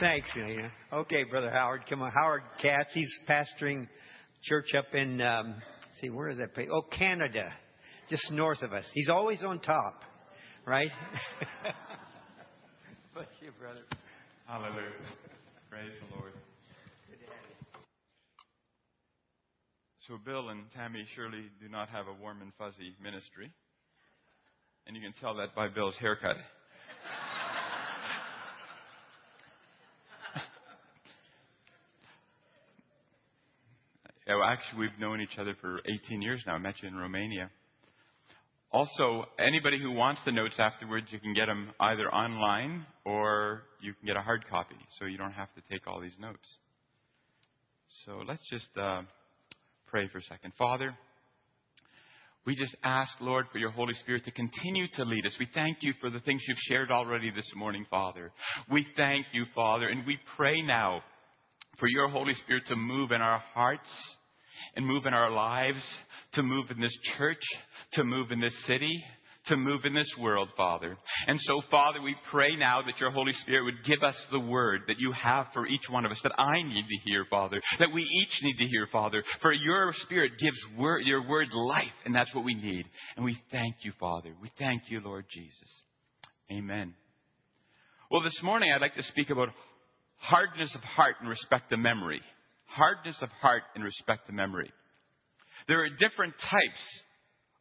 Thanks, Elena. Okay, Brother Howard, come on. Howard Katz, he's pastoring church up in, um, see, where is that place? Oh, Canada, just north of us. He's always on top, right? Bless you, brother. Hallelujah. Praise the Lord. So, Bill and Tammy surely do not have a warm and fuzzy ministry. And you can tell that by Bill's haircut. Yeah, well, actually, we've known each other for 18 years now. I met you in Romania. Also, anybody who wants the notes afterwards, you can get them either online or you can get a hard copy, so you don't have to take all these notes. So let's just uh, pray for a second. Father, we just ask, Lord, for your Holy Spirit to continue to lead us. We thank you for the things you've shared already this morning, Father. We thank you, Father, and we pray now for your Holy Spirit to move in our hearts and move in our lives, to move in this church, to move in this city, to move in this world, Father. And so, Father, we pray now that your Holy Spirit would give us the word that you have for each one of us, that I need to hear, Father, that we each need to hear, Father. For your Spirit gives word, your word life, and that's what we need. And we thank you, Father. We thank you, Lord Jesus. Amen. Well, this morning I'd like to speak about hardness of heart in respect to memory. Hardness of heart in respect to memory. There are different types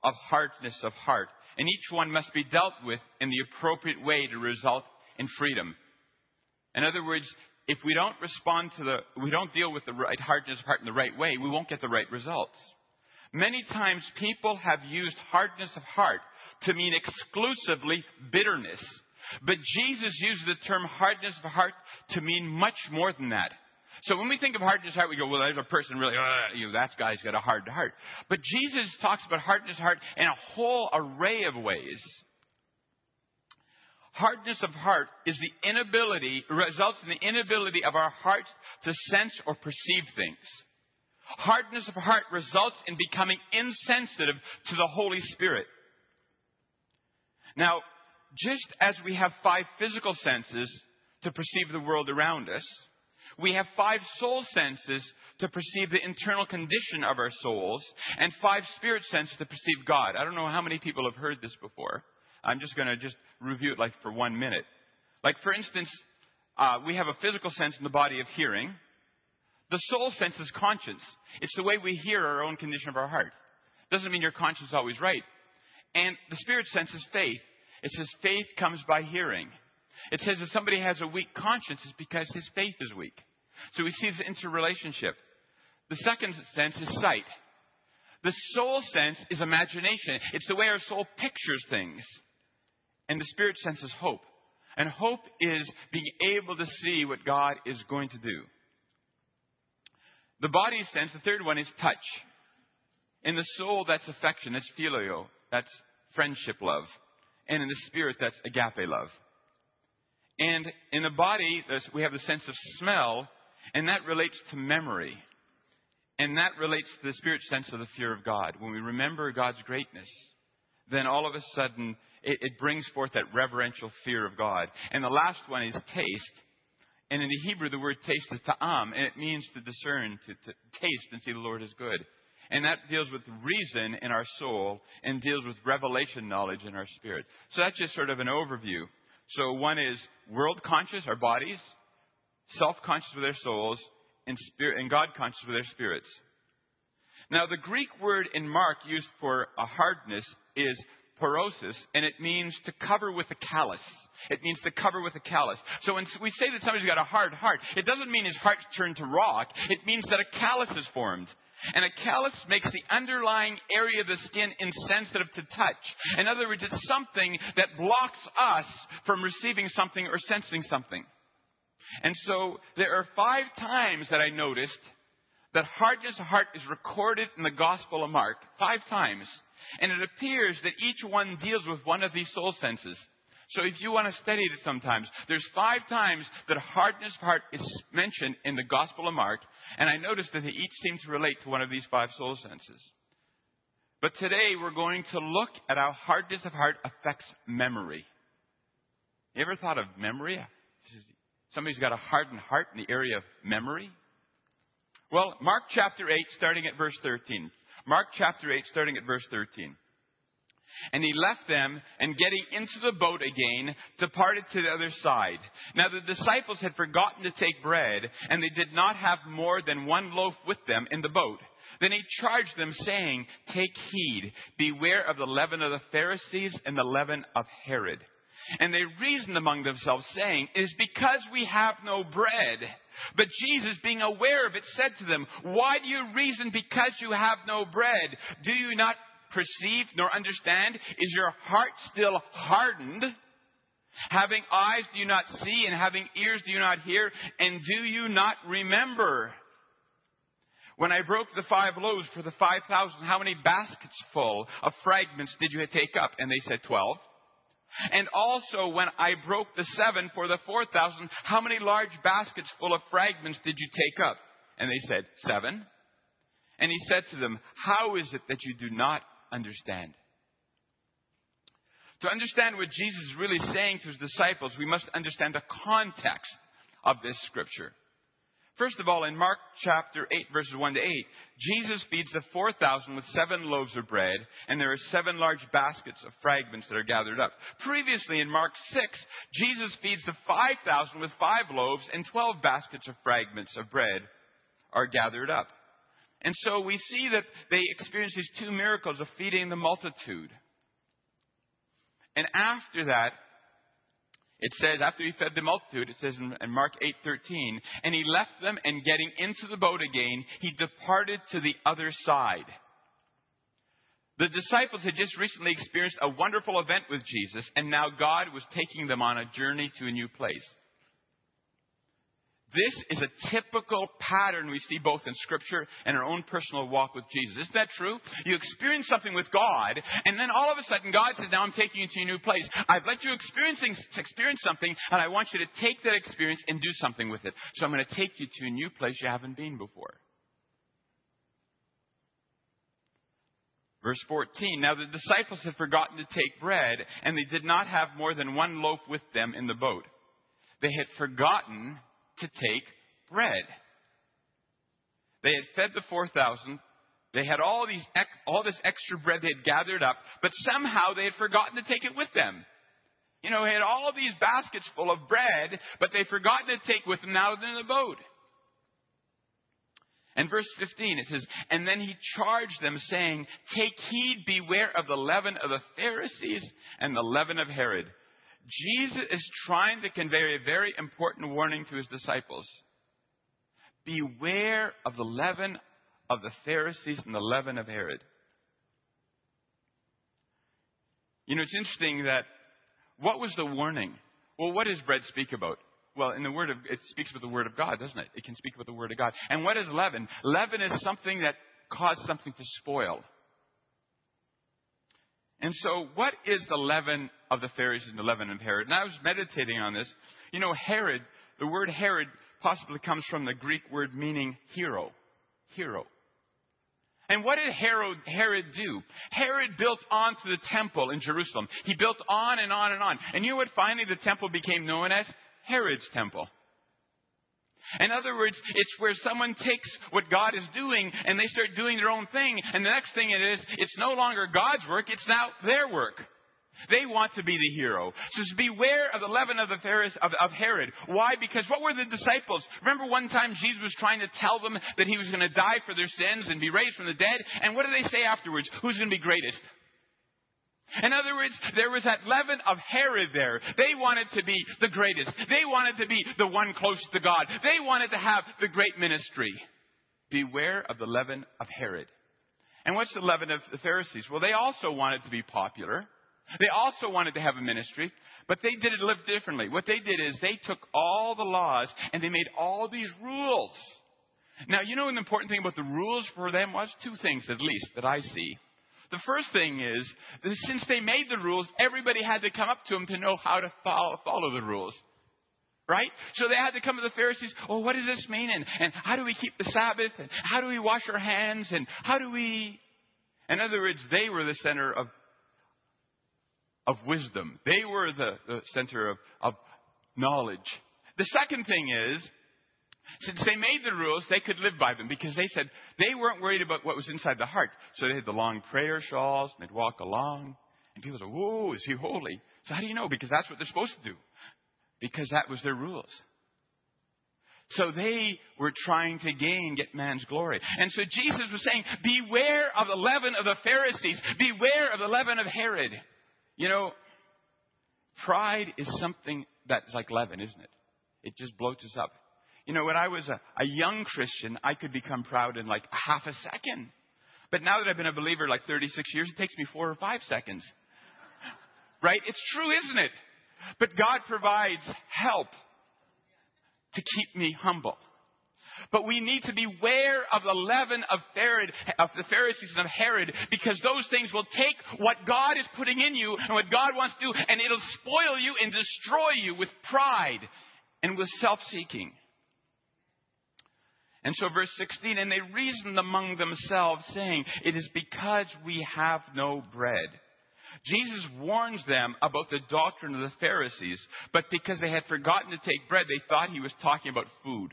of hardness of heart, and each one must be dealt with in the appropriate way to result in freedom. In other words, if we don't respond to the, we don't deal with the right hardness of heart in the right way, we won't get the right results. Many times people have used hardness of heart to mean exclusively bitterness. But Jesus uses the term hardness of heart to mean much more than that. So when we think of hardness of heart, we go, well, there's a person really, uh, you that guy's got a hard heart. But Jesus talks about hardness of heart in a whole array of ways. Hardness of heart is the inability, results in the inability of our hearts to sense or perceive things. Hardness of heart results in becoming insensitive to the Holy Spirit. Now, just as we have five physical senses to perceive the world around us, we have five soul senses to perceive the internal condition of our souls, and five spirit senses to perceive God. I don't know how many people have heard this before. I'm just going to just review it like for one minute. Like for instance, uh, we have a physical sense in the body of hearing. The soul sense is conscience. It's the way we hear our own condition of our heart. Doesn't mean your conscience is always right. And the spirit sense is faith. It says faith comes by hearing. It says if somebody has a weak conscience, it's because his faith is weak. So we see this interrelationship. The second sense is sight. The soul sense is imagination. It's the way our soul pictures things. And the spirit sense is hope. And hope is being able to see what God is going to do. The body sense, the third one, is touch. In the soul, that's affection, that's phileo, that's friendship love. And in the spirit, that's agape love. And in the body, we have the sense of smell, and that relates to memory. And that relates to the spirit sense of the fear of God. When we remember God's greatness, then all of a sudden it, it brings forth that reverential fear of God. And the last one is taste. And in the Hebrew, the word taste is ta'am, and it means to discern, to, to taste and see the Lord is good. And that deals with reason in our soul and deals with revelation knowledge in our spirit. So that's just sort of an overview. So one is world conscious, our bodies, self conscious with their souls, and, spirit, and God conscious with their spirits. Now, the Greek word in Mark used for a hardness is porosis, and it means to cover with a callus. It means to cover with a callus. So when we say that somebody's got a hard heart, it doesn't mean his heart's turned to rock. It means that a callus is formed. And a callus makes the underlying area of the skin insensitive to touch. In other words, it's something that blocks us from receiving something or sensing something. And so there are five times that I noticed that hardness of heart is recorded in the Gospel of Mark. Five times. And it appears that each one deals with one of these soul senses. So if you want to study it sometimes, there's five times that hardness of heart is mentioned in the Gospel of Mark, and I noticed that they each seem to relate to one of these five soul senses. But today we're going to look at how hardness of heart affects memory. You ever thought of memory? Somebody's got a hardened heart in the area of memory. Well, Mark chapter 8, starting at verse 13. Mark chapter 8, starting at verse 13. And he left them, and getting into the boat again, departed to the other side. Now the disciples had forgotten to take bread, and they did not have more than one loaf with them in the boat. Then he charged them, saying, Take heed, beware of the leaven of the Pharisees and the leaven of Herod. And they reasoned among themselves, saying, It is because we have no bread. But Jesus, being aware of it, said to them, Why do you reason because you have no bread? Do you not perceive nor understand? Is your heart still hardened? Having eyes do you not see, and having ears do you not hear, and do you not remember? When I broke the five loaves for the five thousand, how many baskets full of fragments did you take up? And they said twelve. And also when I broke the seven for the four thousand, how many large baskets full of fragments did you take up? And they said, Seven. And he said to them, How is it that you do not understand? To understand what Jesus is really saying to his disciples, we must understand the context of this scripture. First of all, in Mark chapter 8, verses 1 to 8, Jesus feeds the 4,000 with seven loaves of bread, and there are seven large baskets of fragments that are gathered up. Previously, in Mark 6, Jesus feeds the 5,000 with five loaves, and 12 baskets of fragments of bread are gathered up. And so we see that they experience these two miracles of feeding the multitude. And after that, it says, after he fed the multitude, it says in Mark 8:13, and he left them, and getting into the boat again, he departed to the other side. The disciples had just recently experienced a wonderful event with Jesus, and now God was taking them on a journey to a new place. This is a typical pattern we see both in Scripture and our own personal walk with Jesus. Isn't that true? You experience something with God, and then all of a sudden God says, Now I'm taking you to a new place. I've let you experience something, and I want you to take that experience and do something with it. So I'm going to take you to a new place you haven't been before. Verse 14 Now the disciples had forgotten to take bread, and they did not have more than one loaf with them in the boat. They had forgotten to take bread. They had fed the 4,000. They had all, these, all this extra bread they had gathered up, but somehow they had forgotten to take it with them. You know, they had all these baskets full of bread, but they'd forgotten to take with them now they're in the boat. And verse 15, it says, And then he charged them, saying, Take heed, beware of the leaven of the Pharisees and the leaven of Herod. Jesus is trying to convey a very important warning to his disciples. Beware of the leaven of the Pharisees and the leaven of Herod. You know, it's interesting that what was the warning? Well, what does bread speak about? Well, in the word of it speaks about the word of God, doesn't it? It can speak about the word of God. And what is leaven? Leaven is something that caused something to spoil. And so, what is the leaven of the Pharisees and the leaven of Herod? And I was meditating on this. You know, Herod, the word Herod possibly comes from the Greek word meaning hero. Hero. And what did Herod, Herod do? Herod built onto the temple in Jerusalem. He built on and on and on. And you know what finally the temple became known as? Herod's temple. In other words, it's where someone takes what God is doing and they start doing their own thing. And the next thing it is, it's no longer God's work, it's now their work. They want to be the hero. So beware of the leaven of the Pharisees, of, of Herod. Why? Because what were the disciples? Remember one time Jesus was trying to tell them that he was going to die for their sins and be raised from the dead? And what did they say afterwards? Who's going to be greatest? In other words, there was that leaven of Herod there. They wanted to be the greatest. They wanted to be the one close to God. They wanted to have the great ministry. Beware of the leaven of Herod. And what's the leaven of the Pharisees? Well, they also wanted to be popular. They also wanted to have a ministry, but they did it little differently. What they did is they took all the laws and they made all these rules. Now, you know, an important thing about the rules for them was two things, at least, that I see. The first thing is that since they made the rules, everybody had to come up to them to know how to follow, follow the rules. Right? So they had to come to the Pharisees, oh, what does this mean? And, and how do we keep the Sabbath? And how do we wash our hands? And how do we. In other words, they were the center of, of wisdom. They were the, the center of, of knowledge. The second thing is, since they made the rules, they could live by them because they said they weren't worried about what was inside the heart. So they had the long prayer shawls and they'd walk along. And people said, Whoa, is he holy? So how do you know? Because that's what they're supposed to do. Because that was their rules. So they were trying to gain, get man's glory. And so Jesus was saying, Beware of the leaven of the Pharisees. Beware of the leaven of Herod. You know, pride is something that's like leaven, isn't it? It just bloats us up. You know, when I was a, a young Christian, I could become proud in like half a second. But now that I've been a believer like 36 years, it takes me four or five seconds. Right? It's true, isn't it? But God provides help to keep me humble. But we need to beware of the leaven of, Herod, of the Pharisees and of Herod because those things will take what God is putting in you and what God wants to do and it'll spoil you and destroy you with pride and with self-seeking. And so verse 16, and they reasoned among themselves saying, it is because we have no bread. Jesus warns them about the doctrine of the Pharisees, but because they had forgotten to take bread, they thought he was talking about food.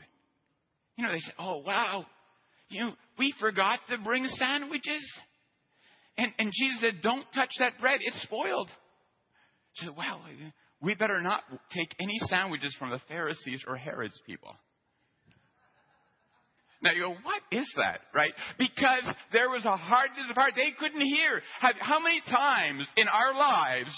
You know, they said, oh, wow, you know, we forgot to bring sandwiches. And, and Jesus said, don't touch that bread, it's spoiled. So, well, we better not take any sandwiches from the Pharisees or Herod's people. Now you go, what is that, right? Because there was a hardness of heart. They couldn't hear. How many times in our lives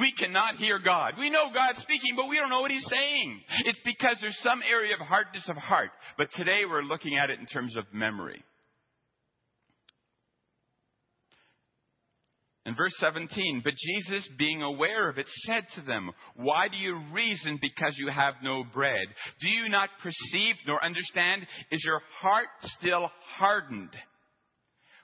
we cannot hear God? We know God's speaking, but we don't know what He's saying. It's because there's some area of hardness of heart. But today we're looking at it in terms of memory. In verse 17, but Jesus, being aware of it, said to them, Why do you reason because you have no bread? Do you not perceive nor understand? Is your heart still hardened?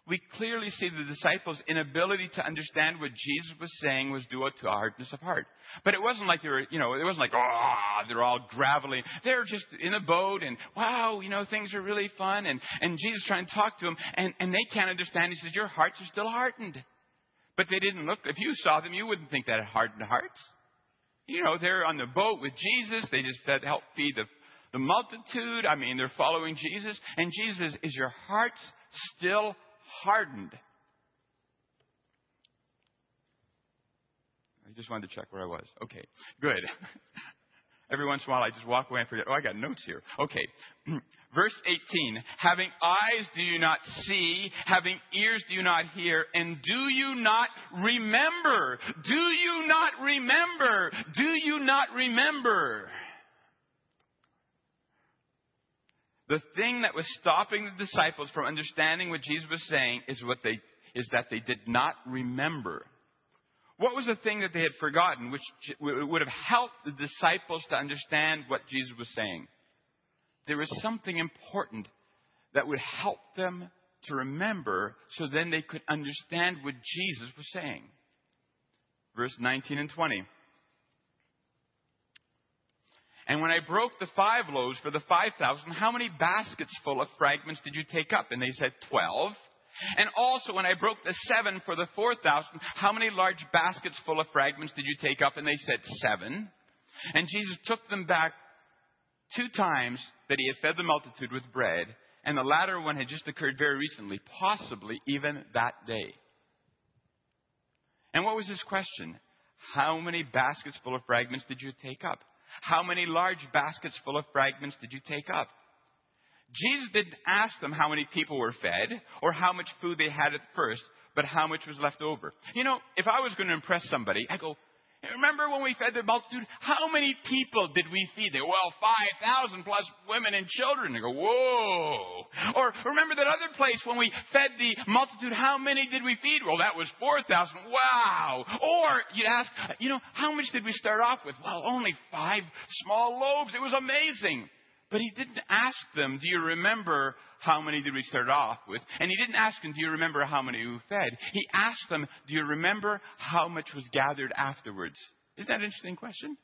We clearly see the disciples' inability to understand what Jesus was saying was due to a hardness of heart. But it wasn't like they were, you know, it wasn't like, oh, they're all gravelly. They're just in a boat and, wow, you know, things are really fun. And, and Jesus trying to talk to them and, and they can't understand. He says, your hearts are still hardened. But they didn't look, if you saw them, you wouldn't think that hardened hearts. You know, they're on the boat with Jesus. They just fed, help feed the, the multitude. I mean, they're following Jesus. And Jesus, is your heart still hardened? I just wanted to check where I was. Okay, good. Every once in a while, I just walk away and forget, oh, I got notes here. Okay. Verse 18. Having eyes do you not see, having ears do you not hear, and do you not remember? Do you not remember? Do you not remember? The thing that was stopping the disciples from understanding what Jesus was saying is what they, is that they did not remember. What was the thing that they had forgotten which would have helped the disciples to understand what Jesus was saying? There was something important that would help them to remember so then they could understand what Jesus was saying. Verse 19 and 20. And when I broke the five loaves for the 5,000, how many baskets full of fragments did you take up? And they said, 12. And also, when I broke the seven for the 4,000, how many large baskets full of fragments did you take up? And they said, Seven. And Jesus took them back two times that he had fed the multitude with bread, and the latter one had just occurred very recently, possibly even that day. And what was his question? How many baskets full of fragments did you take up? How many large baskets full of fragments did you take up? Jesus didn't ask them how many people were fed or how much food they had at first, but how much was left over. You know, if I was going to impress somebody, I go, Remember when we fed the multitude? How many people did we feed? They well, 5,000 plus women and children. They go, whoa. Or remember that other place when we fed the multitude, how many did we feed? Well, that was 4,000. Wow. Or you'd ask, you know, how much did we start off with? Well, only five small loaves. It was amazing. But he didn't ask them, do you remember how many did we start off with? And he didn't ask them, do you remember how many we fed? He asked them, do you remember how much was gathered afterwards? Isn't that an interesting question?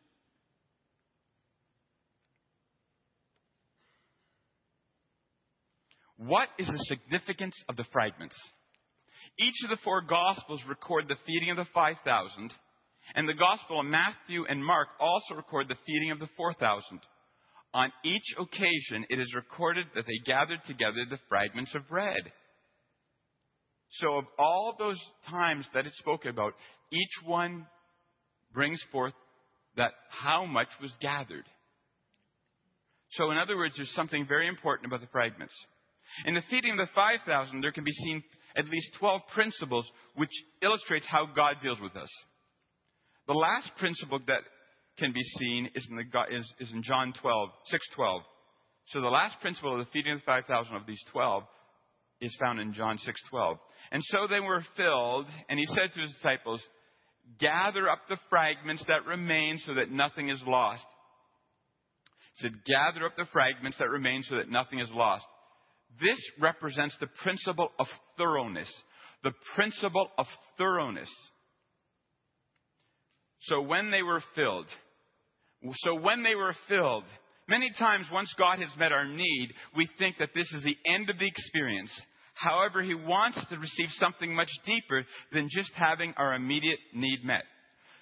What is the significance of the fragments? Each of the four Gospels record the feeding of the 5,000, and the Gospel of Matthew and Mark also record the feeding of the 4,000. On each occasion it is recorded that they gathered together the fragments of bread. So, of all those times that it spoke about, each one brings forth that how much was gathered. So, in other words, there's something very important about the fragments. In the feeding of the 5,000, there can be seen at least 12 principles which illustrates how God deals with us. The last principle that can be seen is in, the, is, is in John 12, 6.12. So the last principle of the feeding of the 5,000 of these 12 is found in John 6.12. And so they were filled, and he said to his disciples, Gather up the fragments that remain so that nothing is lost. He said, Gather up the fragments that remain so that nothing is lost. This represents the principle of thoroughness. The principle of thoroughness. So when they were filled, so when they were filled, many times once God has met our need, we think that this is the end of the experience. However, He wants to receive something much deeper than just having our immediate need met.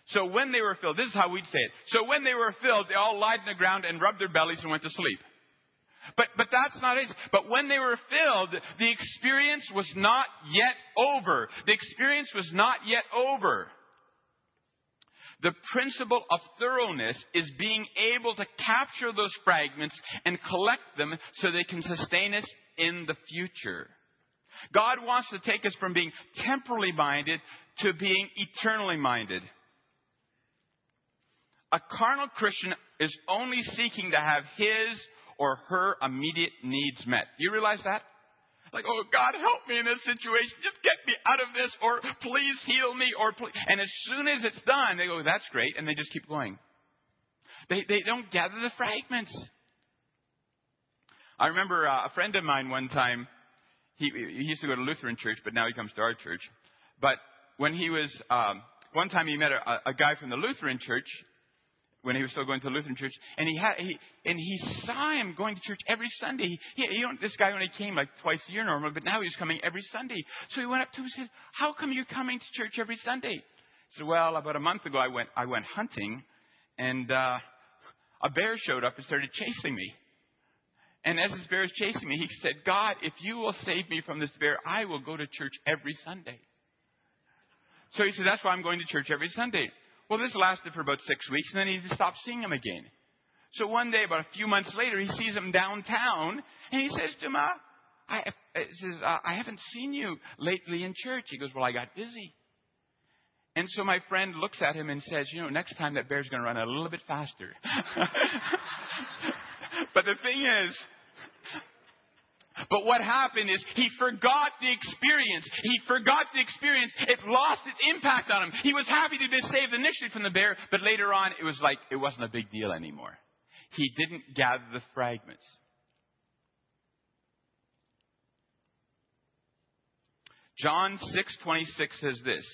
So when they were filled, this is how we'd say it. So when they were filled, they all lied on the ground and rubbed their bellies and went to sleep. But, but that's not it. But when they were filled, the experience was not yet over. The experience was not yet over. The principle of thoroughness is being able to capture those fragments and collect them so they can sustain us in the future. God wants to take us from being temporally minded to being eternally minded. A carnal Christian is only seeking to have his or her immediate needs met. Do You realize that? Like, oh God, help me in this situation. Just get me out of this, or please heal me, or please. And as soon as it's done, they go, that's great, and they just keep going. They, they don't gather the fragments. I remember uh, a friend of mine one time, he, he used to go to Lutheran church, but now he comes to our church. But when he was, um, one time he met a, a guy from the Lutheran church, when he was still going to Lutheran church, and he had he and he saw him going to church every Sunday. He, you know, this guy only came like twice a year normally, but now he's coming every Sunday. So he went up to him and said, "How come you're coming to church every Sunday?" He said, "Well, about a month ago, I went I went hunting, and uh, a bear showed up and started chasing me." And as this bear is chasing me, he said, God, if you will save me from this bear, I will go to church every Sunday. So he said, That's why I'm going to church every Sunday. Well, this lasted for about six weeks, and then he stopped seeing him again. So one day, about a few months later, he sees him downtown, and he says to him, uh, I, uh, says, uh, I haven't seen you lately in church. He goes, Well, I got busy. And so my friend looks at him and says, You know, next time that bear's going to run a little bit faster. but the thing is, but what happened is he forgot the experience. He forgot the experience. It lost its impact on him. He was happy to be saved initially from the bear, but later on it was like it wasn't a big deal anymore. He didn't gather the fragments. John 6:26 says this.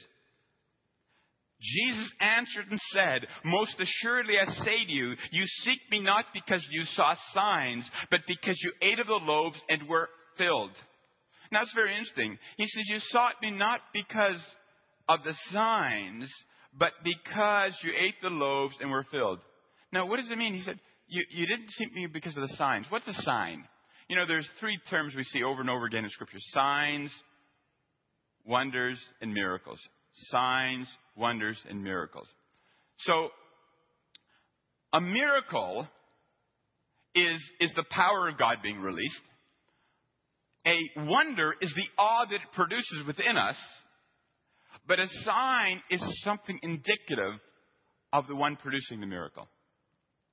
Jesus answered and said, Most assuredly I say to you, you seek me not because you saw signs, but because you ate of the loaves and were filled. Now it's very interesting. He says, You sought me not because of the signs, but because you ate the loaves and were filled. Now, what does it mean? He said, You, you didn't seek me because of the signs. What's a sign? You know, there's three terms we see over and over again in Scripture signs, wonders, and miracles signs, wonders, and miracles. So, a miracle is, is the power of God being released. A wonder is the awe that it produces within us. But a sign is something indicative of the one producing the miracle.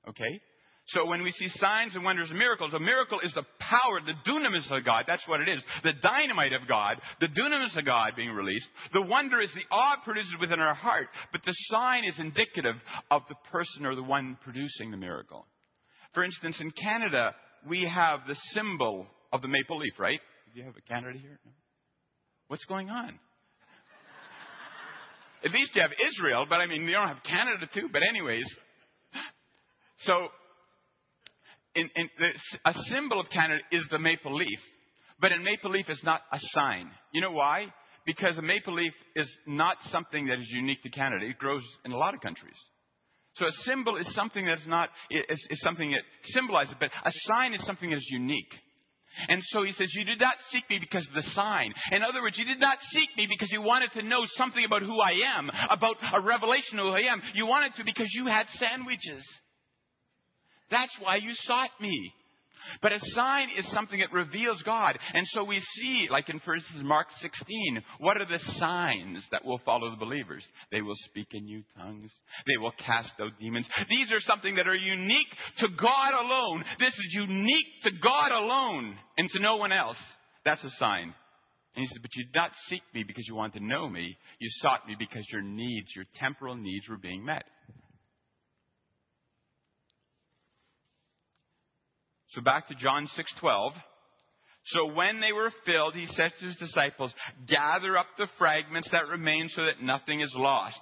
Okay? So when we see signs and wonders and miracles, a miracle is the power, the dunamis of God. That's what it is. The dynamite of God, the dunamis of God being released. The wonder is the awe produced within our heart. But the sign is indicative of the person or the one producing the miracle. For instance, in Canada, we have the symbol of the maple leaf, right? Do you have a Canada here? No? What's going on? At least you have Israel, but I mean, you don't have Canada too. But anyways, so in, in the, a symbol of Canada is the maple leaf, but a maple leaf is not a sign. You know why? Because a maple leaf is not something that is unique to Canada. It grows in a lot of countries. So a symbol is something that's not, is, is something that symbolizes, but a sign is something that is unique. And so he says, You did not seek me because of the sign. In other words, you did not seek me because you wanted to know something about who I am, about a revelation of who I am. You wanted to because you had sandwiches. That's why you sought me. But a sign is something that reveals God. And so we see, like in, for instance, Mark 16, what are the signs that will follow the believers? They will speak in new tongues. They will cast out demons. These are something that are unique to God alone. This is unique to God alone and to no one else. That's a sign. And he said, But you did not seek me because you wanted to know me. You sought me because your needs, your temporal needs, were being met. So back to John 6:12. So when they were filled, he said to his disciples, "Gather up the fragments that remain so that nothing is lost."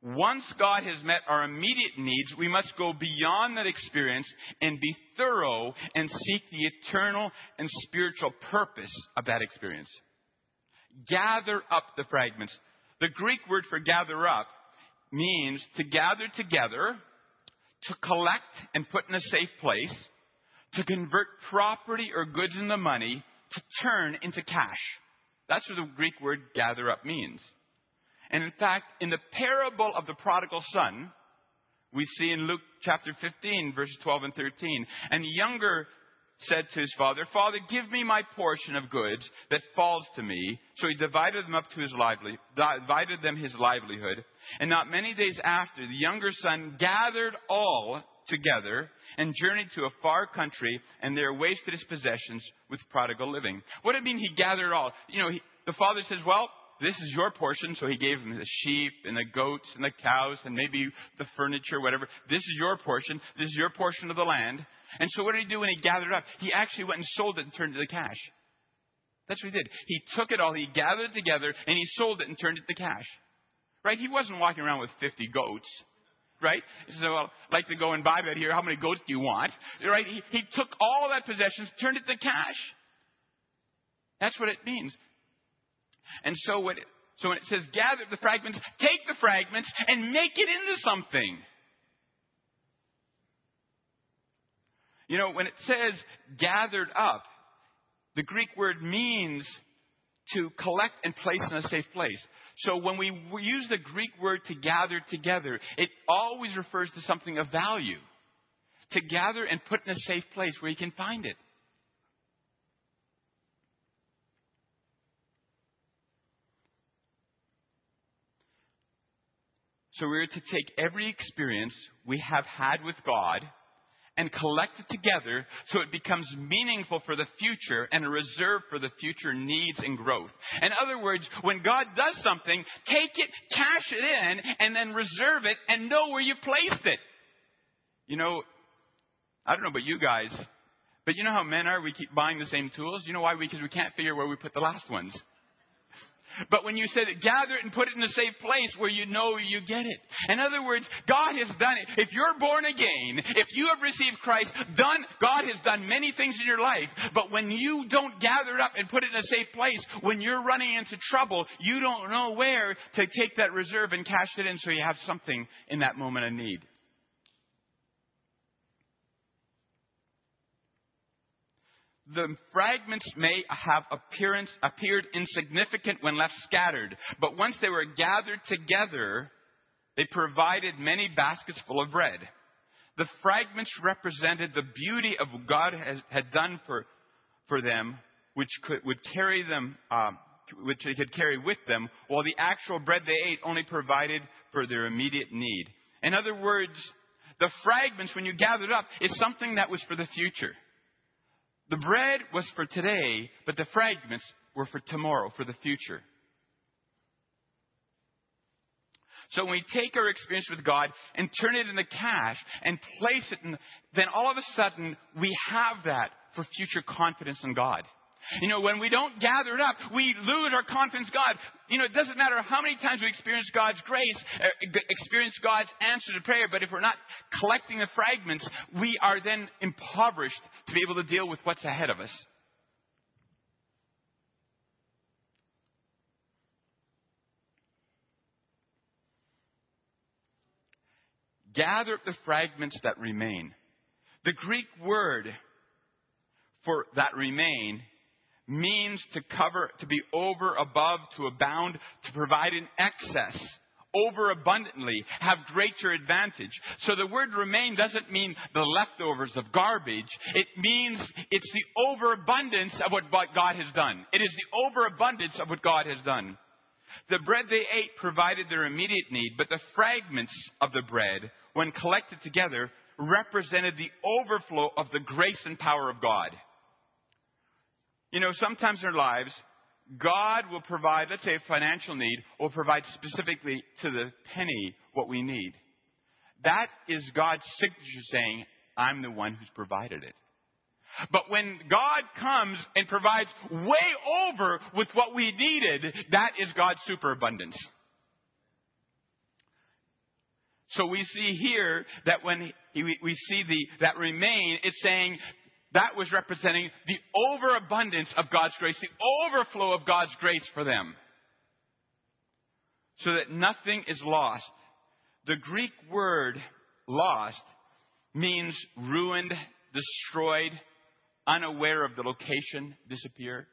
Once God has met our immediate needs, we must go beyond that experience and be thorough and seek the eternal and spiritual purpose of that experience. Gather up the fragments. The Greek word for gather up means to gather together, to collect and put in a safe place, to convert property or goods into money to turn into cash. That's what the Greek word gather up means. And in fact, in the parable of the prodigal son, we see in Luke chapter 15, verses 12 and 13, and the younger said to his father, Father, give me my portion of goods that falls to me. So he divided them up to his lively, divided them his livelihood. And not many days after, the younger son gathered all together and journeyed to a far country and there wasted his possessions with prodigal living. What did it mean he gathered all? You know, he, the father says, well, this is your portion. So he gave him the sheep and the goats and the cows and maybe the furniture, whatever. This is your portion. This is your portion of the land. And so what did he do when he gathered up? He actually went and sold it and turned it to cash. That's what he did. He took it all, he gathered it together, and he sold it and turned it to cash. Right? He wasn't walking around with 50 goats right? He said, well, I'd like to go and buy that here. How many goats do you want? Right? He, he took all that possessions, turned it to cash. That's what it means. And so what, so when it says gather the fragments, take the fragments and make it into something. You know, when it says gathered up, the Greek word means to collect and place in a safe place. So when we use the Greek word to gather together, it always refers to something of value. To gather and put in a safe place where you can find it. So we're to take every experience we have had with God and collect it together so it becomes meaningful for the future and reserve for the future needs and growth. In other words, when God does something, take it, cash it in, and then reserve it and know where you placed it. You know, I don't know about you guys, but you know how men are? We keep buying the same tools. You know why? Because we can't figure where we put the last ones. But when you said gather it and put it in a safe place where you know you get it. In other words, God has done it. If you're born again, if you have received Christ, done, God has done many things in your life. But when you don't gather it up and put it in a safe place, when you're running into trouble, you don't know where to take that reserve and cash it in so you have something in that moment of need. The fragments may have appeared insignificant when left scattered, but once they were gathered together, they provided many baskets full of bread. The fragments represented the beauty of what God has, had done for, for them, which could, would carry them, um, which they could carry with them, while the actual bread they ate only provided for their immediate need. In other words, the fragments, when you gathered up, is something that was for the future. The bread was for today, but the fragments were for tomorrow, for the future. So when we take our experience with God and turn it into cash and place it in, then all of a sudden we have that for future confidence in God. You know, when we don't gather it up, we lose our confidence God. You know, it doesn't matter how many times we experience God's grace, uh, experience God's answer to prayer, but if we're not collecting the fragments, we are then impoverished to be able to deal with what's ahead of us. gather up the fragments that remain. The Greek word for that remain means to cover, to be over, above, to abound, to provide in excess, over abundantly, have greater advantage. So the word remain doesn't mean the leftovers of garbage. It means it's the overabundance of what God has done. It is the overabundance of what God has done. The bread they ate provided their immediate need, but the fragments of the bread, when collected together, represented the overflow of the grace and power of God. You know, sometimes in our lives, God will provide, let's say a financial need, will provide specifically to the penny what we need. That is God's signature saying, I'm the one who's provided it. But when God comes and provides way over with what we needed, that is God's superabundance. So we see here that when we see the, that remain, it's saying that was representing the overabundance of God's grace, the overflow of God's grace for them. So that nothing is lost. The Greek word lost means ruined, destroyed, unaware of the location, disappear.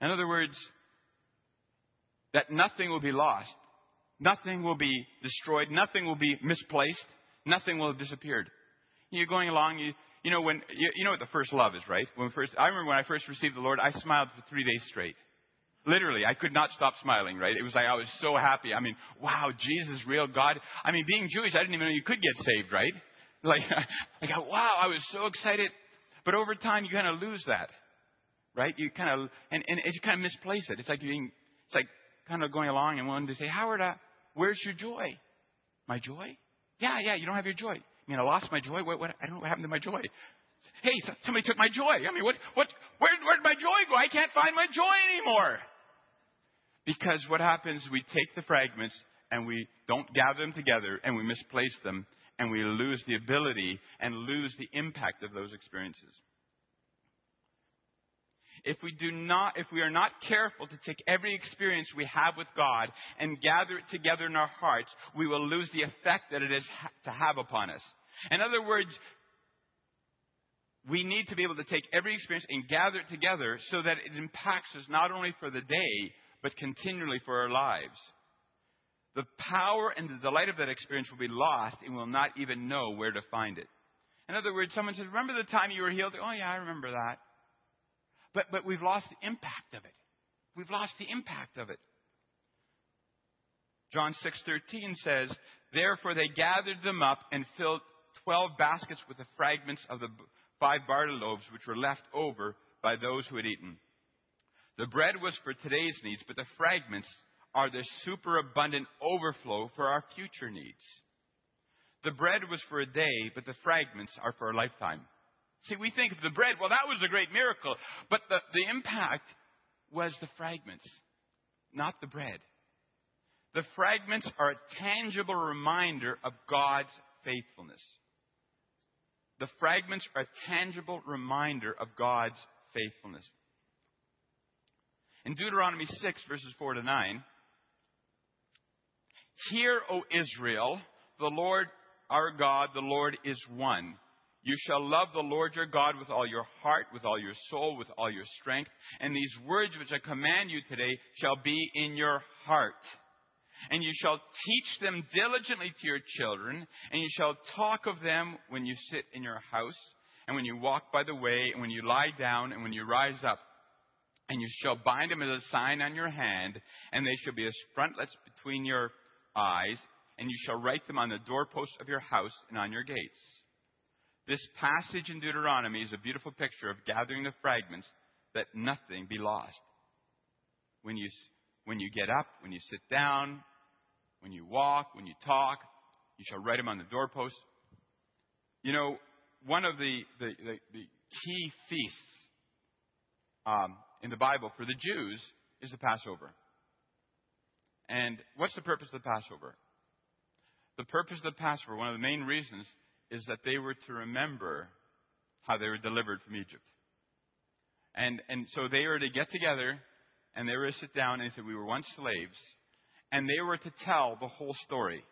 In other words, that nothing will be lost. Nothing will be destroyed. Nothing will be misplaced. Nothing will have disappeared. You're going along, you, you know, when, you, you know what the first love is, right? When first, I remember when I first received the Lord, I smiled for three days straight. Literally, I could not stop smiling, right? It was like I was so happy. I mean, wow, Jesus, real God. I mean, being Jewish, I didn't even know you could get saved, right? Like, I like, wow, I was so excited. But over time, you kind of lose that, right? You kind of, and, and you kind of misplace it. It's like being, it's like kind of going along and wanting to say, Howard, uh, where's your joy? My joy? Yeah, yeah, you don't have your joy. I mean, I lost my joy. What, what, I don't know what happened to my joy. Hey, somebody took my joy. I mean, what, what, where, where did my joy go? I can't find my joy anymore. Because what happens, we take the fragments and we don't gather them together and we misplace them and we lose the ability and lose the impact of those experiences. If we do not, if we are not careful to take every experience we have with God and gather it together in our hearts, we will lose the effect that it is to have upon us. In other words, we need to be able to take every experience and gather it together so that it impacts us not only for the day, but continually for our lives. The power and the delight of that experience will be lost and we'll not even know where to find it. In other words, someone says, Remember the time you were healed? Oh, yeah, I remember that. But, but we've lost the impact of it. We've lost the impact of it. John 6:13 says, "Therefore they gathered them up and filled 12 baskets with the fragments of the five barley loaves which were left over by those who had eaten. The bread was for today's needs, but the fragments are the superabundant overflow for our future needs. The bread was for a day, but the fragments are for a lifetime. See, we think of the bread, well, that was a great miracle. But the, the impact was the fragments, not the bread. The fragments are a tangible reminder of God's faithfulness. The fragments are a tangible reminder of God's faithfulness. In Deuteronomy 6, verses 4 to 9, Hear, O Israel, the Lord our God, the Lord is one. You shall love the Lord your God with all your heart, with all your soul, with all your strength. And these words which I command you today shall be in your heart. And you shall teach them diligently to your children, and you shall talk of them when you sit in your house, and when you walk by the way, and when you lie down, and when you rise up. And you shall bind them as a sign on your hand, and they shall be as frontlets between your eyes, and you shall write them on the doorposts of your house and on your gates. This passage in Deuteronomy is a beautiful picture of gathering the fragments that nothing be lost. When you, when you get up, when you sit down, when you walk, when you talk, you shall write them on the doorposts. You know, one of the, the, the, the key feasts um, in the Bible for the Jews is the Passover. And what's the purpose of the Passover? The purpose of the Passover, one of the main reasons, is that they were to remember how they were delivered from Egypt. And, and so they were to get together and they were to sit down and said, We were once slaves. And they were to tell the whole story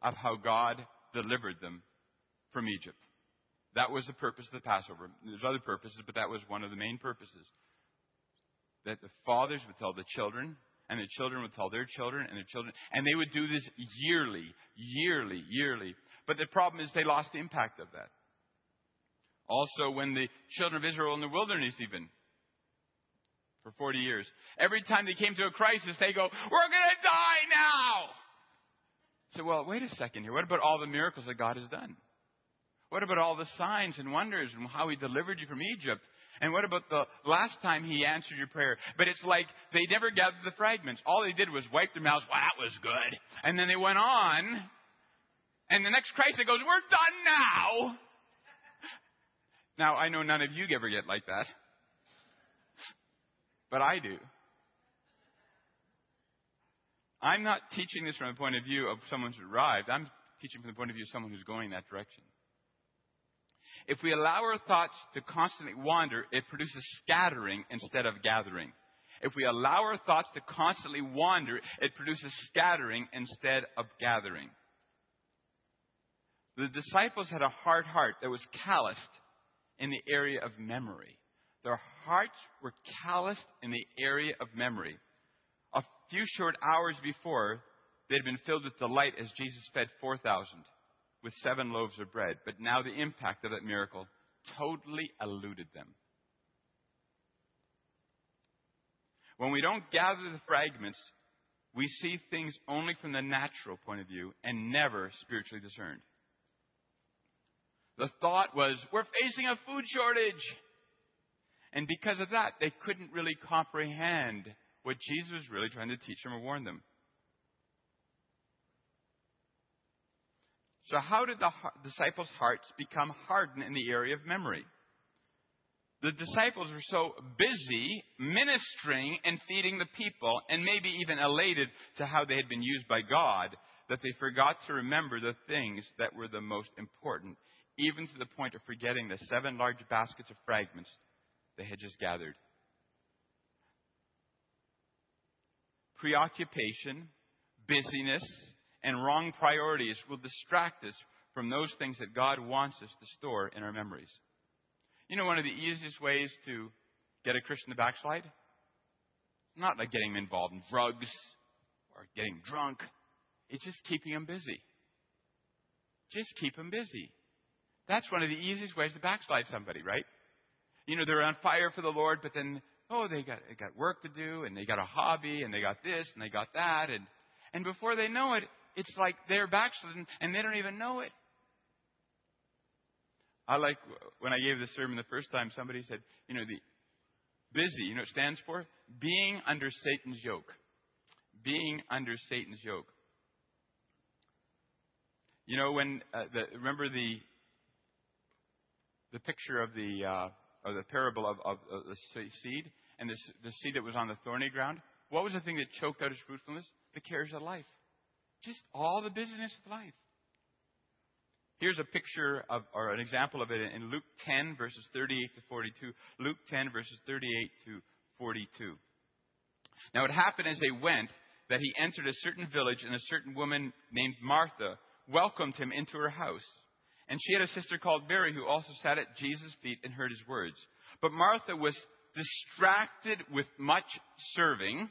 of how God delivered them from Egypt. That was the purpose of the Passover. There's other purposes, but that was one of the main purposes. That the fathers would tell the children, and the children would tell their children, and their children, and they would do this yearly, yearly, yearly. But the problem is they lost the impact of that. Also, when the children of Israel in the wilderness, even for 40 years, every time they came to a crisis, they go, We're going to die now! So, well, wait a second here. What about all the miracles that God has done? What about all the signs and wonders and how He delivered you from Egypt? And what about the last time He answered your prayer? But it's like they never gathered the fragments. All they did was wipe their mouths. Well, that was good. And then they went on. And the next crisis goes, We're done now. Now, I know none of you ever get like that. But I do. I'm not teaching this from the point of view of someone who's arrived. I'm teaching from the point of view of someone who's going that direction. If we allow our thoughts to constantly wander, it produces scattering instead of gathering. If we allow our thoughts to constantly wander, it produces scattering instead of gathering. The disciples had a hard heart that was calloused in the area of memory. Their hearts were calloused in the area of memory. A few short hours before, they had been filled with delight as Jesus fed 4,000 with seven loaves of bread. But now the impact of that miracle totally eluded them. When we don't gather the fragments, we see things only from the natural point of view and never spiritually discerned. The thought was, we're facing a food shortage. And because of that, they couldn't really comprehend what Jesus was really trying to teach them or warn them. So, how did the disciples' hearts become hardened in the area of memory? The disciples were so busy ministering and feeding the people, and maybe even elated to how they had been used by God, that they forgot to remember the things that were the most important, even to the point of forgetting the seven large baskets of fragments they had just gathered. Preoccupation, busyness, and wrong priorities will distract us from those things that God wants us to store in our memories. You know, one of the easiest ways to get a Christian to backslide? Not like getting them involved in drugs or getting drunk. It's just keeping them busy. Just keep them busy. That's one of the easiest ways to backslide somebody, right? You know, they're on fire for the Lord, but then, oh, they got, they got work to do, and they got a hobby, and they got this, and they got that, and, and before they know it, it's like they're backslidden and they don't even know it. I like when I gave the sermon the first time, somebody said, you know, the busy, you know it stands for? Being under Satan's yoke. Being under Satan's yoke. You know, when, uh, the, remember the, the picture of the, uh, of the parable of, of, of the seed and the, the seed that was on the thorny ground? What was the thing that choked out its fruitfulness? The cares of life. Just all the busyness of life. Here's a picture of, or an example of it in Luke 10, verses 38 to 42. Luke 10, verses 38 to 42. Now it happened as they went that he entered a certain village, and a certain woman named Martha welcomed him into her house. And she had a sister called Mary who also sat at Jesus' feet and heard his words. But Martha was distracted with much serving.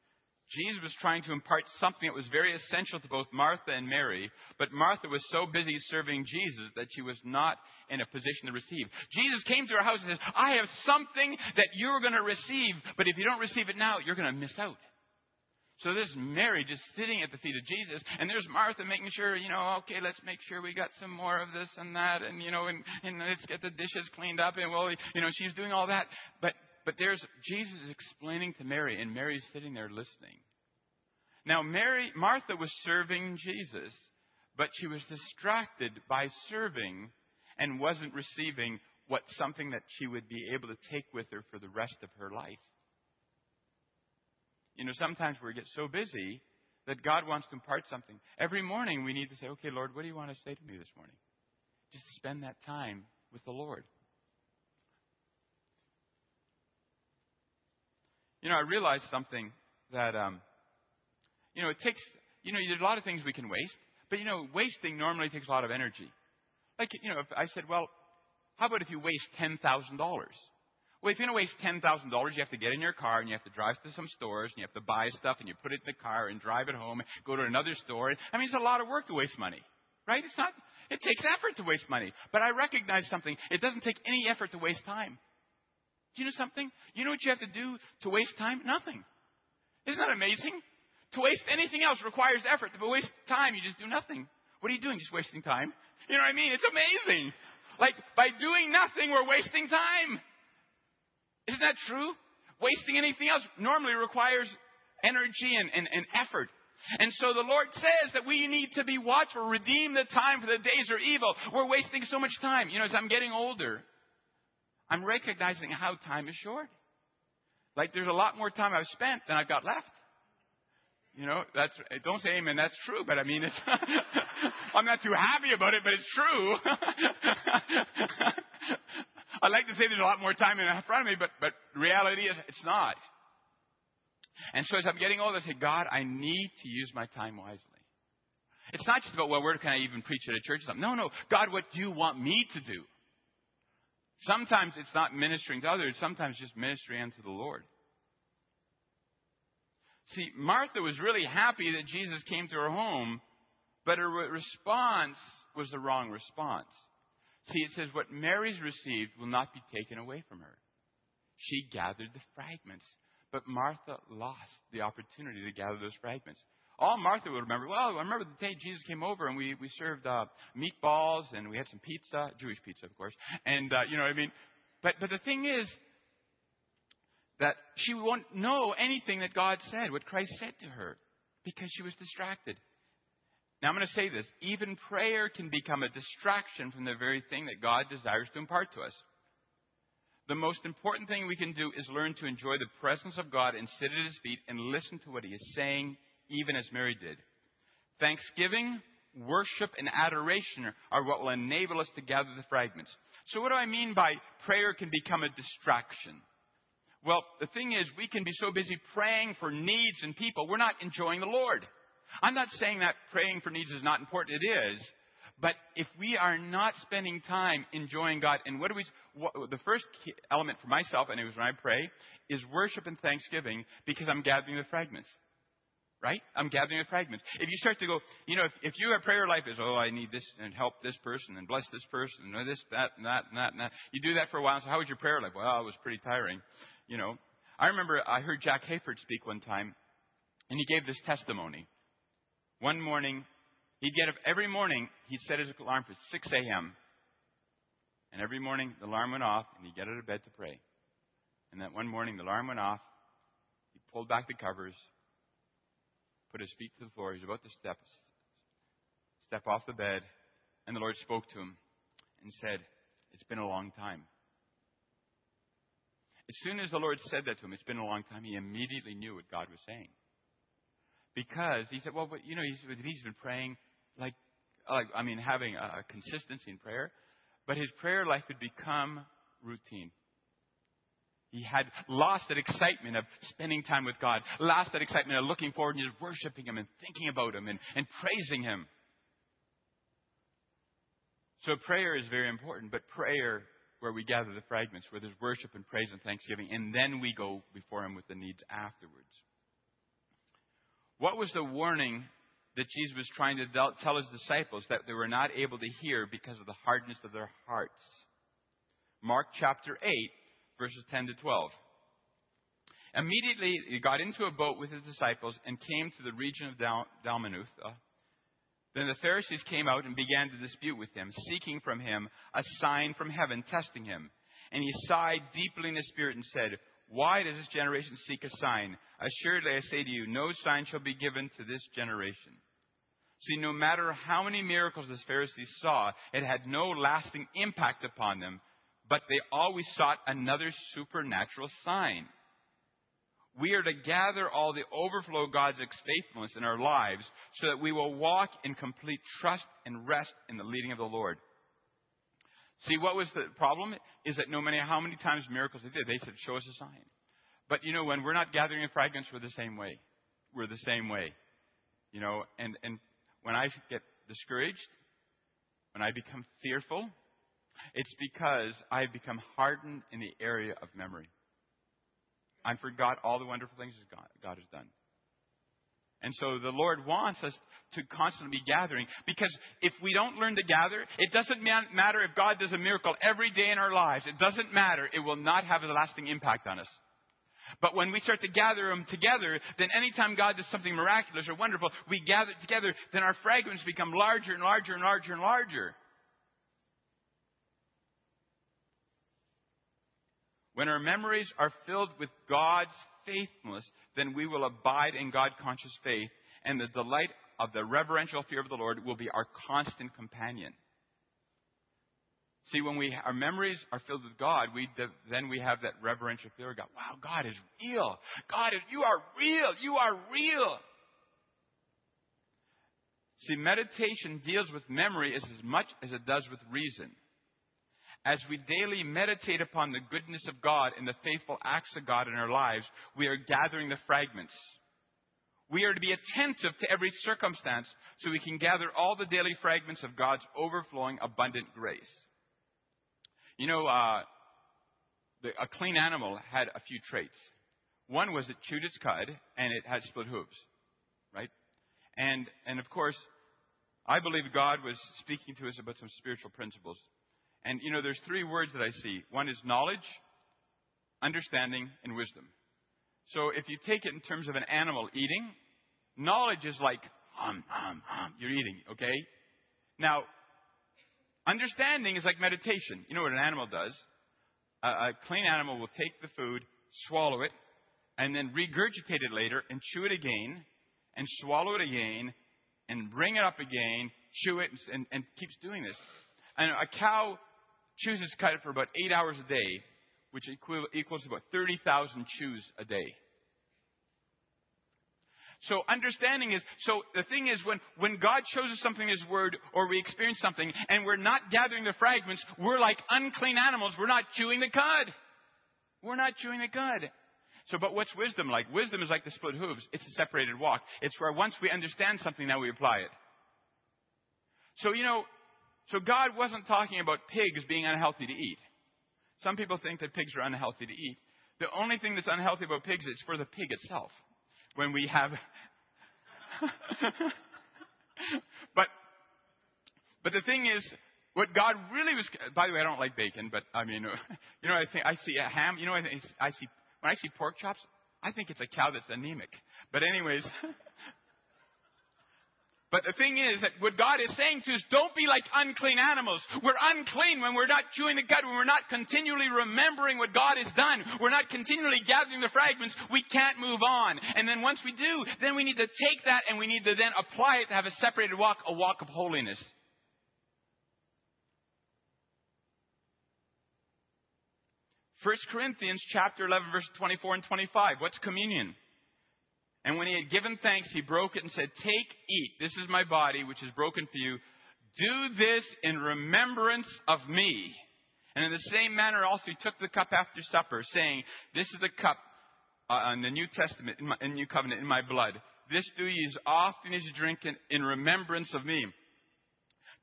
Jesus was trying to impart something that was very essential to both Martha and Mary, but Martha was so busy serving Jesus that she was not in a position to receive. Jesus came to her house and said, I have something that you're going to receive, but if you don't receive it now, you're going to miss out. So there's Mary just sitting at the feet of Jesus, and there's Martha making sure, you know, okay, let's make sure we got some more of this and that, and you know, and, and let's get the dishes cleaned up, and well, you know, she's doing all that, but but there's Jesus explaining to Mary, and Mary's sitting there listening. Now, Mary, Martha was serving Jesus, but she was distracted by serving and wasn't receiving what something that she would be able to take with her for the rest of her life. You know, sometimes we get so busy that God wants to impart something. Every morning we need to say, okay, Lord, what do you want to say to me this morning? Just spend that time with the Lord. You know, I realized something that, um, you know, it takes, you know, there's a lot of things we can waste, but, you know, wasting normally takes a lot of energy. Like, you know, if I said, well, how about if you waste $10,000? Well, if you're going to waste $10,000, you have to get in your car and you have to drive to some stores and you have to buy stuff and you put it in the car and drive it home, and go to another store. I mean, it's a lot of work to waste money, right? It's not, it takes effort to waste money. But I recognize something. It doesn't take any effort to waste time. Do you know something? You know what you have to do to waste time? Nothing. Isn't that amazing? To waste anything else requires effort. To waste time, you just do nothing. What are you doing? Just wasting time? You know what I mean? It's amazing. Like, by doing nothing, we're wasting time. Isn't that true? Wasting anything else normally requires energy and, and, and effort. And so the Lord says that we need to be watchful, redeem the time for the days are evil. We're wasting so much time. You know, as I'm getting older, I'm recognizing how time is short. Like there's a lot more time I've spent than I've got left. You know, that's don't say amen. That's true, but I mean, it's I'm not too happy about it, but it's true. I'd like to say there's a lot more time in front of me, but but reality is it's not. And so as I'm getting older, I say, God, I need to use my time wisely. It's not just about well, where can I even preach at a church? Or something. No, no, God, what do you want me to do? Sometimes it's not ministering to others, sometimes just ministering unto the Lord. See, Martha was really happy that Jesus came to her home, but her response was the wrong response. See, it says, What Mary's received will not be taken away from her. She gathered the fragments, but Martha lost the opportunity to gather those fragments. All Martha would remember, well, I remember the day Jesus came over and we, we served uh, meatballs and we had some pizza, Jewish pizza, of course. And, uh, you know, I mean, but, but the thing is that she won't know anything that God said, what Christ said to her, because she was distracted. Now, I'm going to say this even prayer can become a distraction from the very thing that God desires to impart to us. The most important thing we can do is learn to enjoy the presence of God and sit at His feet and listen to what He is saying even as Mary did. Thanksgiving, worship, and adoration are what will enable us to gather the fragments. So, what do I mean by prayer can become a distraction? Well, the thing is, we can be so busy praying for needs and people, we're not enjoying the Lord. I'm not saying that praying for needs is not important, it is. But if we are not spending time enjoying God, and what do we, what, the first element for myself, and it was when I pray, is worship and thanksgiving because I'm gathering the fragments right? I'm gathering the fragments. If you start to go, you know, if, if your prayer life is, oh, I need this and help this person and bless this person and this, that, and that, and that, and that. You do that for a while. So how was your prayer life? Well, it was pretty tiring. You know, I remember I heard Jack Hayford speak one time, and he gave this testimony. One morning, he'd get up every morning. He'd set his alarm for 6 a.m. And every morning, the alarm went off, and he'd get out of bed to pray. And that one morning, the alarm went off. He pulled back the covers, put his feet to the floor. He was about to step, step off the bed, and the Lord spoke to him and said, It's been a long time. As soon as the Lord said that to him, it's been a long time, he immediately knew what God was saying. Because he said, well, but, you know, he's, he's been praying like, like, I mean, having a consistency in prayer, but his prayer life had become routine. He had lost that excitement of spending time with God, lost that excitement of looking forward and just worshiping Him and thinking about Him and, and praising Him. So prayer is very important, but prayer where we gather the fragments, where there's worship and praise and thanksgiving, and then we go before Him with the needs afterwards. What was the warning that Jesus was trying to tell His disciples that they were not able to hear because of the hardness of their hearts? Mark chapter 8, verses 10 to 12. Immediately, he got into a boat with his disciples and came to the region of Dal- Dalmanutha. Then the Pharisees came out and began to dispute with him, seeking from him a sign from heaven, testing him. And he sighed deeply in the spirit and said, Why does this generation seek a sign? Assuredly, I say to you, no sign shall be given to this generation. See, no matter how many miracles the Pharisees saw, it had no lasting impact upon them but they always sought another supernatural sign. We are to gather all the overflow of God's faithfulness in our lives so that we will walk in complete trust and rest in the leading of the Lord. See, what was the problem? Is that no matter how many times miracles they did, they said, Show us a sign. But you know, when we're not gathering in fragments, we're the same way. We're the same way. You know, and, and when I get discouraged, when I become fearful, it's because I've become hardened in the area of memory. I forgot all the wonderful things God, God has done. And so the Lord wants us to constantly be gathering because if we don't learn to gather, it doesn't matter if God does a miracle every day in our lives. It doesn't matter. It will not have a lasting impact on us. But when we start to gather them together, then anytime God does something miraculous or wonderful, we gather together, then our fragments become larger and larger and larger and larger. When our memories are filled with God's faithfulness, then we will abide in God conscious faith, and the delight of the reverential fear of the Lord will be our constant companion. See, when we, our memories are filled with God, we, then we have that reverential fear of God. Wow, God is real. God is, you are real. You are real. See, meditation deals with memory as, as much as it does with reason as we daily meditate upon the goodness of God and the faithful acts of God in our lives, we are gathering the fragments. We are to be attentive to every circumstance so we can gather all the daily fragments of God's overflowing, abundant grace. You know, uh, the, a clean animal had a few traits. One was it chewed its cud and it had split hooves, right? And, and of course, I believe God was speaking to us about some spiritual principles and you know, there's three words that I see. One is knowledge, understanding, and wisdom. So if you take it in terms of an animal eating, knowledge is like hum, hum, hum. You're eating, okay? Now, understanding is like meditation. You know what an animal does? A, a clean animal will take the food, swallow it, and then regurgitate it later and chew it again, and swallow it again, and bring it up again, chew it, and, and keeps doing this. And a cow chews its cud for about eight hours a day, which equals about 30,000 chews a day. So understanding is, so the thing is when, when God shows us something in His Word or we experience something and we're not gathering the fragments, we're like unclean animals. We're not chewing the cud. We're not chewing the cud. So, but what's wisdom like? Wisdom is like the split hooves. It's a separated walk. It's where once we understand something, now we apply it. So, you know, so God wasn't talking about pigs being unhealthy to eat. Some people think that pigs are unhealthy to eat. The only thing that's unhealthy about pigs is for the pig itself. When we have. but, but the thing is, what God really was. By the way, I don't like bacon, but I mean, you know, I think I see a ham. You know, I, I see when I see pork chops, I think it's a cow that's anemic. But anyways, But the thing is that what God is saying to us, don't be like unclean animals. We're unclean when we're not chewing the cud, when we're not continually remembering what God has done. We're not continually gathering the fragments. We can't move on. And then once we do, then we need to take that and we need to then apply it to have a separated walk, a walk of holiness. First Corinthians chapter 11 verse 24 and 25. What's communion? And when he had given thanks, he broke it and said, Take, eat. This is my body, which is broken for you. Do this in remembrance of me. And in the same manner also he took the cup after supper, saying, This is the cup uh, in the New Testament, in, in New Covenant, in my blood. This do ye as often as you drink it in remembrance of me.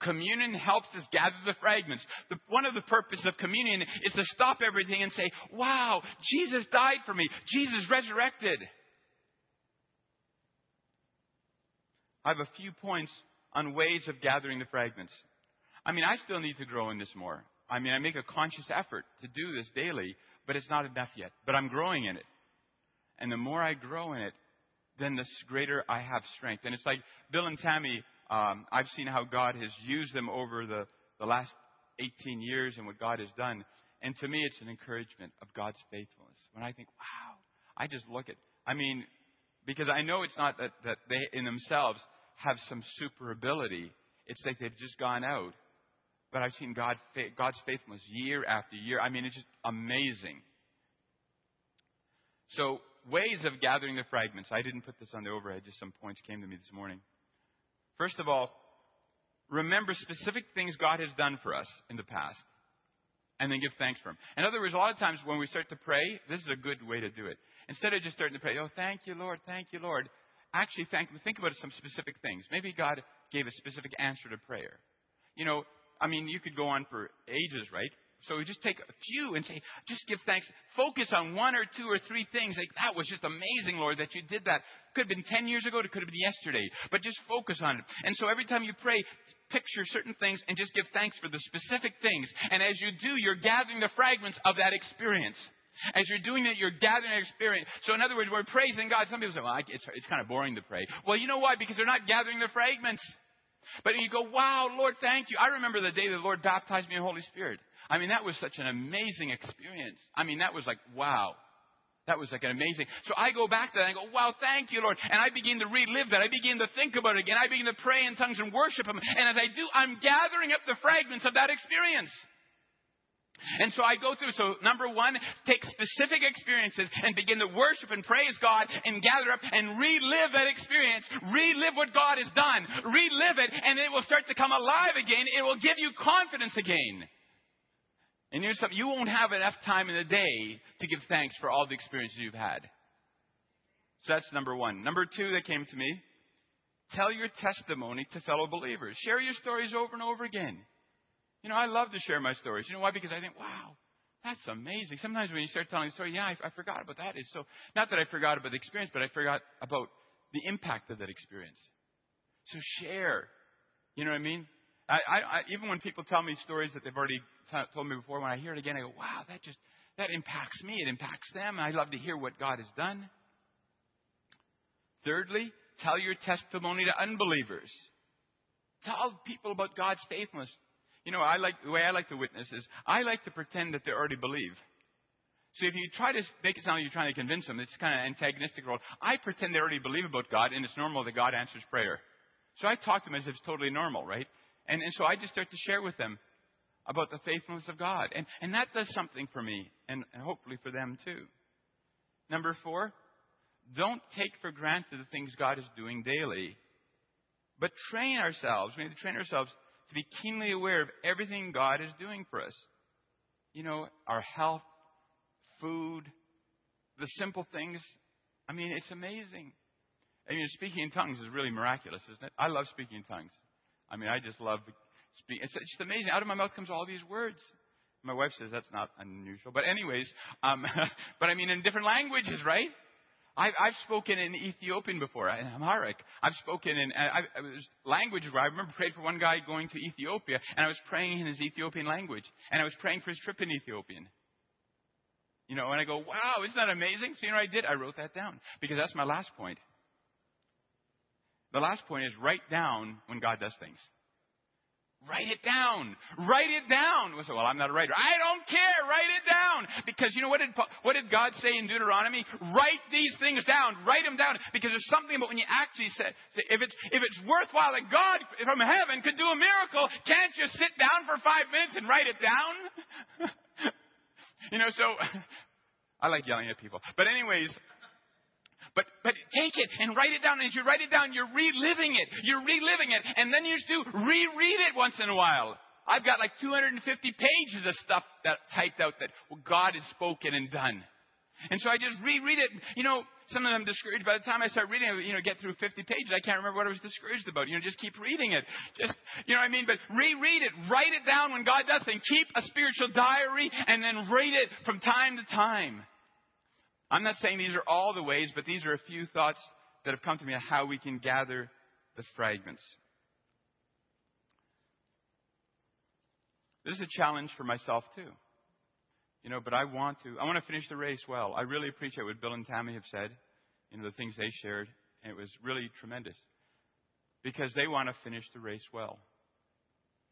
Communion helps us gather the fragments. The, one of the purposes of communion is to stop everything and say, Wow, Jesus died for me. Jesus resurrected. I have a few points on ways of gathering the fragments. I mean, I still need to grow in this more. I mean, I make a conscious effort to do this daily, but it's not enough yet. But I'm growing in it. And the more I grow in it, then the greater I have strength. And it's like Bill and Tammy, um, I've seen how God has used them over the, the last 18 years and what God has done. And to me, it's an encouragement of God's faithfulness. When I think, wow, I just look at, I mean, because I know it's not that, that they in themselves have some super ability. It's like they've just gone out But I've seen God, God's faithfulness year after year. I mean, it's just amazing. So, ways of gathering the fragments. I didn't put this on the overhead, just some points came to me this morning. First of all, remember specific things God has done for us in the past and then give thanks for them. In other words, a lot of times when we start to pray, this is a good way to do it. Instead of just starting to pray, oh, thank you, Lord, thank you, Lord, actually thank, think about some specific things. Maybe God gave a specific answer to prayer. You know, I mean, you could go on for ages, right? So we just take a few and say, just give thanks. Focus on one or two or three things. Like, that was just amazing, Lord, that you did that. Could have been 10 years ago, it could have been yesterday. But just focus on it. And so every time you pray, picture certain things and just give thanks for the specific things. And as you do, you're gathering the fragments of that experience. As you're doing that, you're gathering experience. So, in other words, we're praising God. Some people say, well, it's, it's kind of boring to pray. Well, you know why? Because they're not gathering the fragments. But you go, wow, Lord, thank you. I remember the day the Lord baptized me in the Holy Spirit. I mean, that was such an amazing experience. I mean, that was like, wow. That was like an amazing. So I go back to that and I go, wow, thank you, Lord. And I begin to relive that. I begin to think about it again. I begin to pray in tongues and worship Him. And as I do, I'm gathering up the fragments of that experience. And so I go through. So number one, take specific experiences and begin to worship and praise God and gather up and relive that experience. Relive what God has done. Relive it and it will start to come alive again. It will give you confidence again. And here's something, you won't have enough time in the day to give thanks for all the experiences you've had. So that's number one. Number two that came to me, tell your testimony to fellow believers. Share your stories over and over again. You know, I love to share my stories. You know why? Because I think, wow, that's amazing. Sometimes when you start telling a story, yeah, I, I forgot about that. It's so not that I forgot about the experience, but I forgot about the impact of that experience. So share. You know what I mean? I, I, even when people tell me stories that they've already t- told me before, when I hear it again, I go, wow, that just that impacts me. It impacts them. I love to hear what God has done. Thirdly, tell your testimony to unbelievers. Tell people about God's faithfulness. You know, I like the way I like to witness is I like to pretend that they already believe. So if you try to make it sound like you're trying to convince them, it's kind of antagonistic role. I pretend they already believe about God, and it's normal that God answers prayer. So I talk to them as if it's totally normal, right? And, and so I just start to share with them about the faithfulness of God. And, and that does something for me, and, and hopefully for them too. Number four, don't take for granted the things God is doing daily, but train ourselves. We need to train ourselves to be keenly aware of everything God is doing for us. You know, our health, food, the simple things. I mean, it's amazing. I mean, speaking in tongues is really miraculous, isn't it? I love speaking in tongues. I mean, I just love speaking. It's just amazing. Out of my mouth comes all these words. My wife says that's not unusual. But anyways, um, but I mean in different languages, right? I've, I've spoken in Ethiopian before, in Amharic. I've spoken in I, I, languages where I remember prayed for one guy going to Ethiopia, and I was praying in his Ethiopian language, and I was praying for his trip in Ethiopian. You know, and I go, wow, isn't that amazing? So you know what I did? I wrote that down because that's my last point. The last point is write down when God does things. Write it down. Write it down. We say, well, I'm not a writer. I don't care. Write it down. Because you know what did, what did God say in Deuteronomy? Write these things down. Write them down. Because there's something about when you actually say, if it's, if it's worthwhile that God from heaven could do a miracle, can't you sit down for five minutes and write it down? you know, so, I like yelling at people. But anyways, but, but take it and write it down. And as you write it down, you're reliving it. You're reliving it. And then you just do reread it once in a while. I've got like 250 pages of stuff that typed out that God has spoken and done. And so I just reread it. You know, sometimes I'm discouraged. By the time I start reading you know, get through 50 pages, I can't remember what I was discouraged about. You know, just keep reading it. Just, you know what I mean? But reread it. Write it down when God does things. Keep a spiritual diary and then read it from time to time. I'm not saying these are all the ways, but these are a few thoughts that have come to me on how we can gather the fragments. This is a challenge for myself too. You know, but I want to I want to finish the race well. I really appreciate what Bill and Tammy have said, you know, the things they shared. And it was really tremendous. Because they want to finish the race well.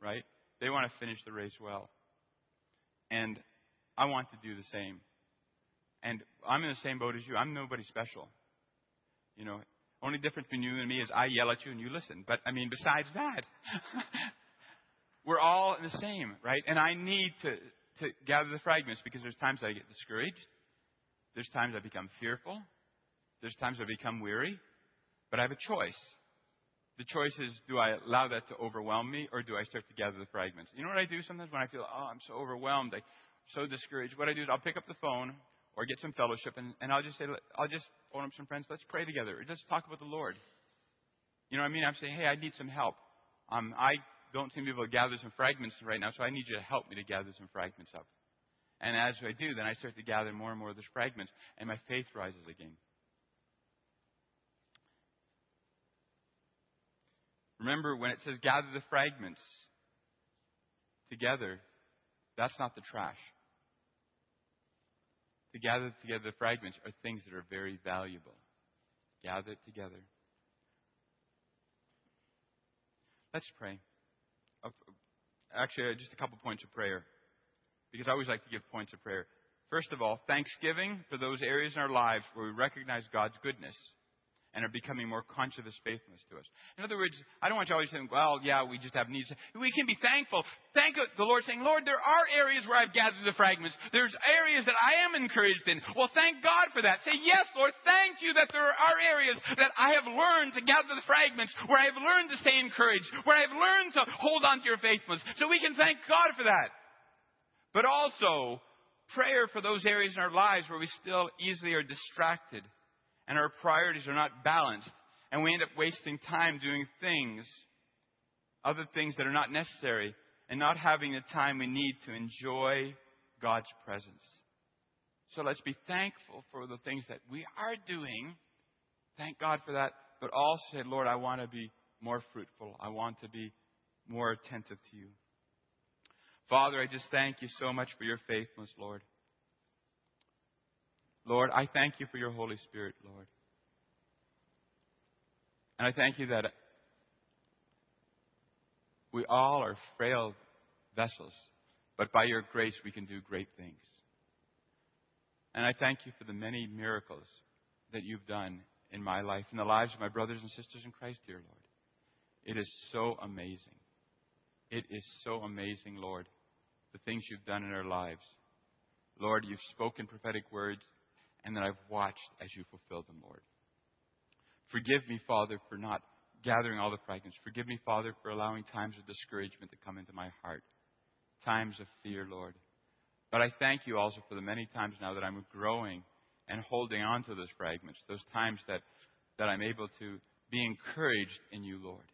Right? They want to finish the race well. And I want to do the same. And I'm in the same boat as you. I'm nobody special. You know, only difference between you and me is I yell at you and you listen. But I mean, besides that, we're all the same, right? And I need to, to gather the fragments because there's times I get discouraged. There's times I become fearful. There's times I become weary. But I have a choice. The choice is do I allow that to overwhelm me or do I start to gather the fragments? You know what I do sometimes when I feel, oh, I'm so overwhelmed, I'm so discouraged? What I do is I'll pick up the phone or get some fellowship and, and I'll just say, I'll just phone up some friends, let's pray together. Or just talk about the Lord. You know what I mean? I'm saying, hey, I need some help. Um, I don't seem to be able to gather some fragments right now, so I need you to help me to gather some fragments up. And as I do, then I start to gather more and more of those fragments, and my faith rises again. Remember, when it says gather the fragments together, that's not the trash. To gather together the fragments are things that are very valuable. Gather it together. Let's pray. Uh, actually, uh, just a couple points of prayer, because I always like to give points of prayer. First of all, thanksgiving for those areas in our lives where we recognize God's goodness and are becoming more conscious of his faithfulness to us. In other words, I don't want you always saying, well, yeah, we just have needs. We can be thankful. Thank the Lord saying, Lord, there are areas where I've gathered the fragments. There's areas that I am encouraged in. Well, thank God for that. Say, yes, Lord, thank you that there are areas that I have learned to gather the fragments, where I have learned to stay encouraged, where I have learned to hold on to your faithfulness. So we can thank God for that. But also, prayer for those areas in our lives where we still easily are distracted and our priorities are not balanced, and we end up wasting time doing things, other things that are not necessary, and not having the time we need to enjoy God's presence. So let's be thankful for the things that we are doing. Thank God for that. But also say, Lord, I want to be more fruitful. I want to be more attentive to you. Father, I just thank you so much for your faithfulness, Lord. Lord, I thank you for your Holy Spirit, Lord. And I thank you that we all are frail vessels, but by your grace we can do great things. And I thank you for the many miracles that you've done in my life, in the lives of my brothers and sisters in Christ, dear Lord. It is so amazing. It is so amazing, Lord, the things you've done in our lives. Lord, you've spoken prophetic words and that I've watched as you fulfilled them, Lord. Forgive me, Father, for not gathering all the fragments. Forgive me, Father, for allowing times of discouragement to come into my heart, times of fear, Lord. But I thank you also for the many times now that I'm growing and holding on to those fragments, those times that, that I'm able to be encouraged in you, Lord.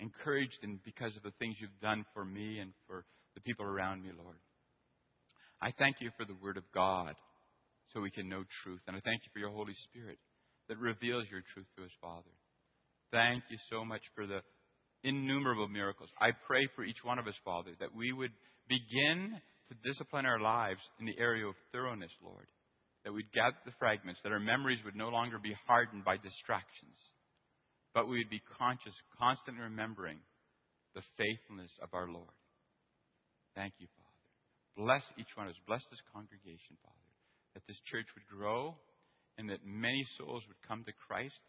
Encouraged in because of the things you've done for me and for the people around me, Lord. I thank you for the Word of God so we can know truth. And I thank you for your Holy Spirit that reveals your truth to us, Father. Thank you so much for the innumerable miracles. I pray for each one of us, Father, that we would begin to discipline our lives in the area of thoroughness, Lord. That we'd gather the fragments, that our memories would no longer be hardened by distractions, but we would be conscious, constantly remembering the faithfulness of our Lord. Thank you, Father. Bless each one of us. Bless this congregation, Father that this church would grow and that many souls would come to Christ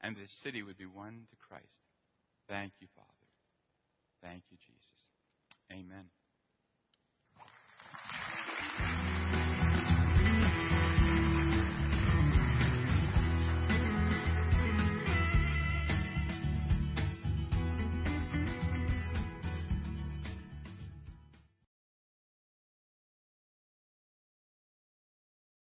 and this city would be won to Christ. Thank you, Father. Thank you, Jesus. Amen.